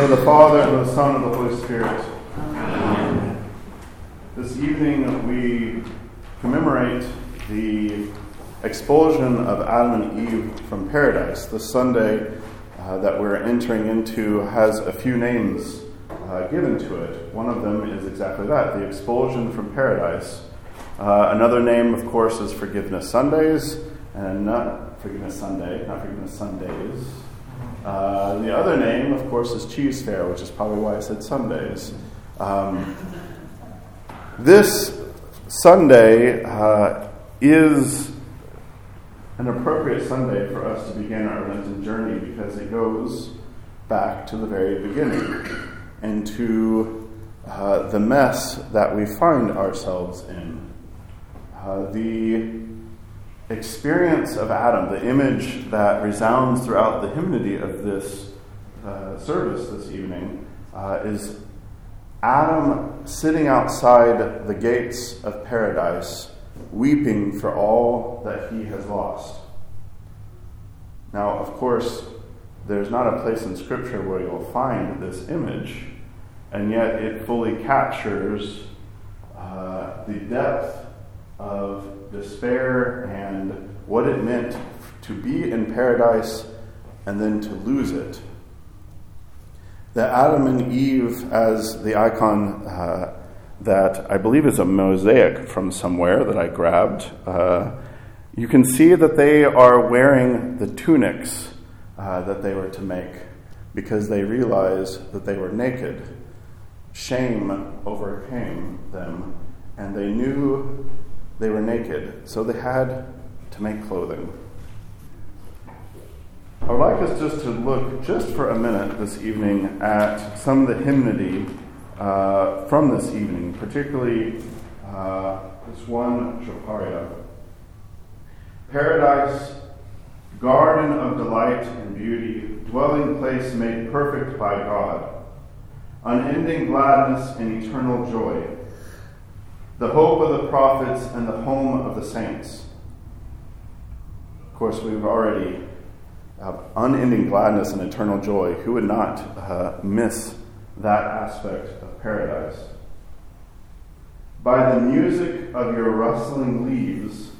name of the Father, and of the Son, and of the Holy Spirit. Amen. This evening we commemorate the expulsion of Adam and Eve from paradise. The Sunday uh, that we're entering into has a few names uh, given to it. One of them is exactly that the expulsion from paradise. Uh, another name, of course, is Forgiveness Sundays, and not Forgiveness Sunday, not Forgiveness Sundays. Uh, the other name, of course, is Cheesefare, which is probably why I said Sundays. Um, this Sunday uh, is an appropriate Sunday for us to begin our Lenten journey because it goes back to the very beginning and to uh, the mess that we find ourselves in. Uh, the experience of Adam, the image that resounds throughout the hymnody of this uh, service this evening, uh, is Adam sitting outside the gates of paradise, weeping for all that he has lost. Now, of course, there's not a place in Scripture where you'll find this image, and yet it fully captures uh, the depth of despair and what it meant to be in paradise and then to lose it. That Adam and Eve, as the icon uh, that I believe is a mosaic from somewhere that I grabbed, uh, you can see that they are wearing the tunics uh, that they were to make because they realized that they were naked. Shame overcame them, and they knew they were naked, so they had to make clothing. I would like us just to look just for a minute this evening at some of the hymnody uh, from this evening, particularly uh, this one Troparia. Paradise, garden of delight and beauty, dwelling place made perfect by God, unending gladness and eternal joy, the hope of the prophets and the home of the saints. Of course, we've already uh, unending gladness and eternal joy. Who would not uh, miss that aspect of paradise? By the music of your rustling leaves,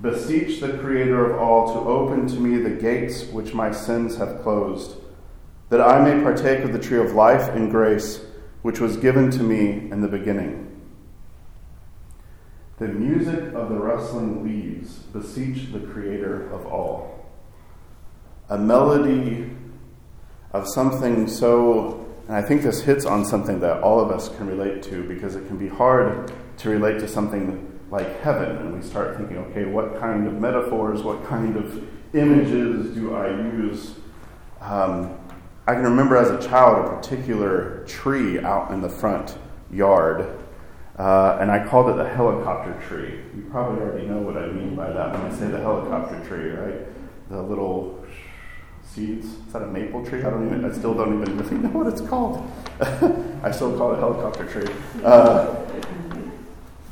beseech the Creator of all to open to me the gates which my sins have closed, that I may partake of the tree of life and grace which was given to me in the beginning. The music of the rustling leaves beseech the Creator of all. A melody of something so, and I think this hits on something that all of us can relate to because it can be hard to relate to something like heaven. And we start thinking, okay, what kind of metaphors, what kind of images do I use? Um, I can remember as a child a particular tree out in the front yard uh, and I called it the helicopter tree. You probably already know what I mean by that when I say the helicopter tree, right? The little seeds. Is that a maple tree? I don't even. I still don't even really know what it's called. I still call it a helicopter tree. Uh,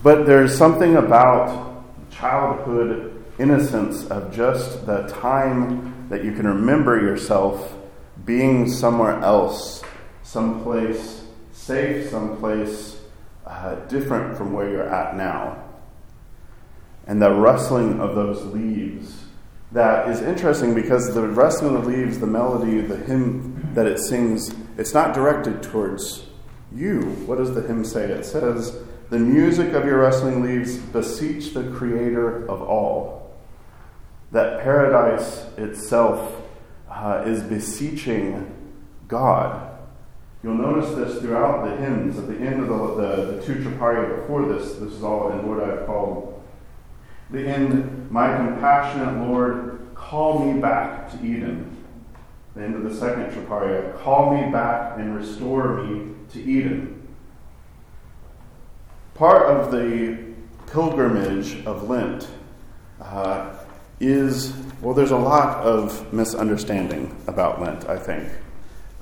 but there's something about childhood innocence of just the time that you can remember yourself being somewhere else, someplace safe, someplace uh, different from where you're at now. And the rustling of those leaves that is interesting because the rustling of the leaves, the melody, the hymn that it sings, it's not directed towards you. What does the hymn say? It says, The music of your rustling leaves beseech the Creator of all. That paradise itself uh, is beseeching God You'll notice this throughout the hymns at the end of the, the, the two Troparia before this. This is all in what I've called the end, My compassionate Lord, call me back to Eden. The end of the second Troparia, call me back and restore me to Eden. Part of the pilgrimage of Lent uh, is, well, there's a lot of misunderstanding about Lent, I think.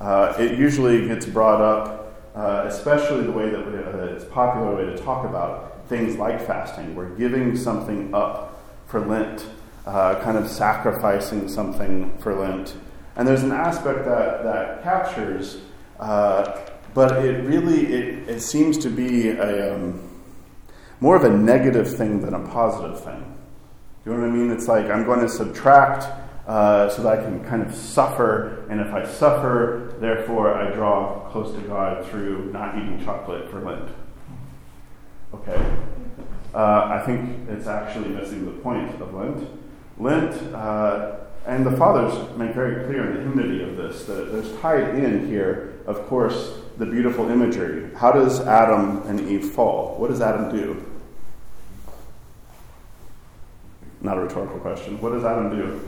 Uh, it usually gets brought up, uh, especially the way that uh, it's popular way to talk about things like fasting. We're giving something up for Lent, uh, kind of sacrificing something for Lent. And there's an aspect that, that captures Uh, but it really it, it seems to be a, um, more of a negative thing than a positive thing. Do you know what I mean? It's like I'm going to subtract uh, so that I can kind of suffer, and if I suffer, therefore I draw close to God through not eating chocolate for Lent. Okay? Uh, I think it's actually missing the point of Lent. Lent, uh, and the fathers make very clear in the hymnody of this that there's tied in here, of course, the beautiful imagery. How does Adam and Eve fall? What does Adam do? Not a rhetorical question. What does Adam do?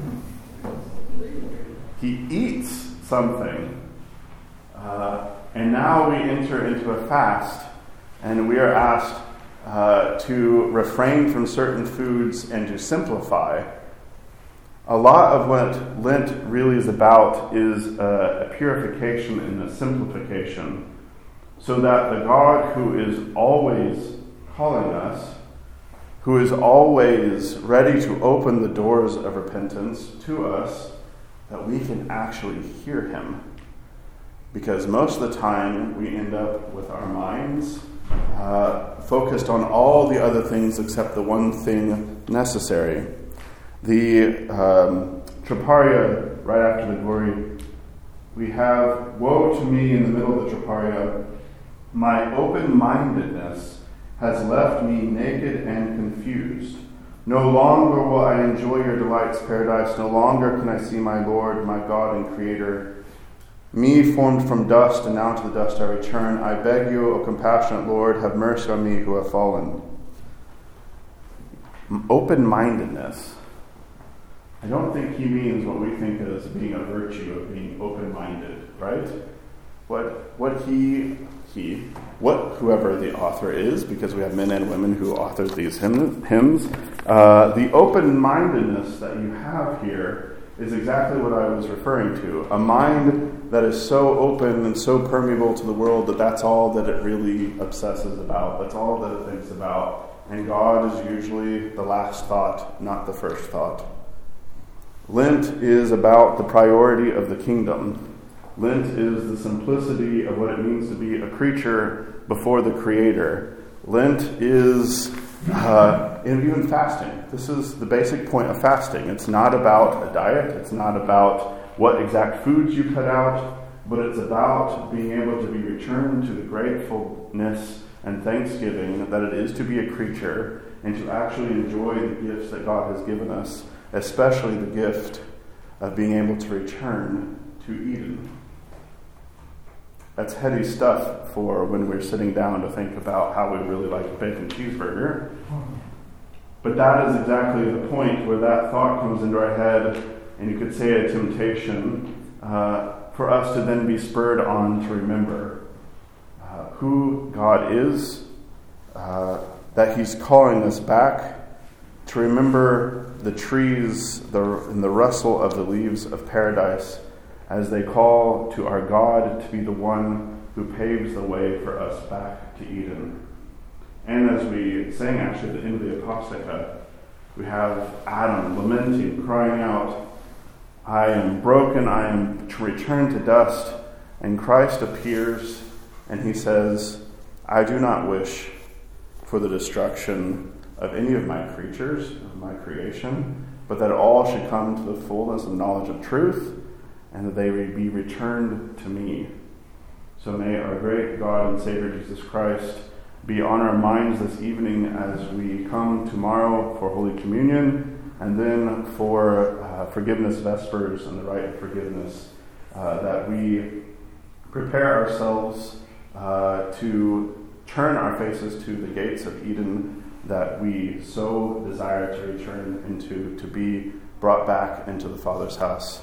He eats something. Uh, and now we enter into a fast, and we are asked uh, to refrain from certain foods and to simplify. A lot of what Lent really is about is a, a purification and a simplification, so that the God who is always calling us who is always ready to open the doors of repentance to us, that we can actually hear him. Because most of the time we end up with our minds uh, focused on all the other things except the one thing necessary. The um, Troparia, right after the glory, we have Woe to me in the middle of the Troparia, my open mindedness has left me naked and confused. No longer will I enjoy your delights, paradise. No longer can I see my Lord, my God and Creator. Me formed from dust, and now to the dust I return. I beg you, O compassionate Lord, have mercy on me who have fallen. Open mindedness. I don't think he means what we think as being a virtue of being open minded, right? What, what he he, what whoever the author is, because we have men and women who authored these hymns. Uh, the open mindedness that you have here is exactly what I was referring to. A mind that is so open and so permeable to the world that that's all that it really obsesses about, that's all that it thinks about. And God is usually the last thought, not the first thought. Lent is about the priority of the kingdom. Lent is the simplicity of what it means to be a creature before the Creator. Lent is uh, even fasting. This is the basic point of fasting. It's not about a diet, it's not about what exact foods you cut out, but it's about being able to be returned to the gratefulness and thanksgiving that it is to be a creature and to actually enjoy the gifts that God has given us, especially the gift of being able to return to Eden. That's heady stuff for when we're sitting down to think about how we really like a bacon cheeseburger. But that is exactly the point where that thought comes into our head, and you could say a temptation uh, for us to then be spurred on to remember uh, who God is, uh, that He's calling us back, to remember the trees the, and the rustle of the leaves of paradise as they call to our God to be the one who paves the way for us back to Eden. And as we sang actually at the end of the Aposticha, we have Adam lamenting, crying out, I am broken, I am to return to dust. And Christ appears and he says, I do not wish for the destruction of any of my creatures, of my creation, but that all should come to the fullness of knowledge of truth and that they may be returned to me. So may our great God and Savior Jesus Christ be on our minds this evening as we come tomorrow for Holy Communion and then for uh, forgiveness vespers and the rite of forgiveness, uh, that we prepare ourselves uh, to turn our faces to the gates of Eden that we so desire to return into, to be brought back into the Father's house.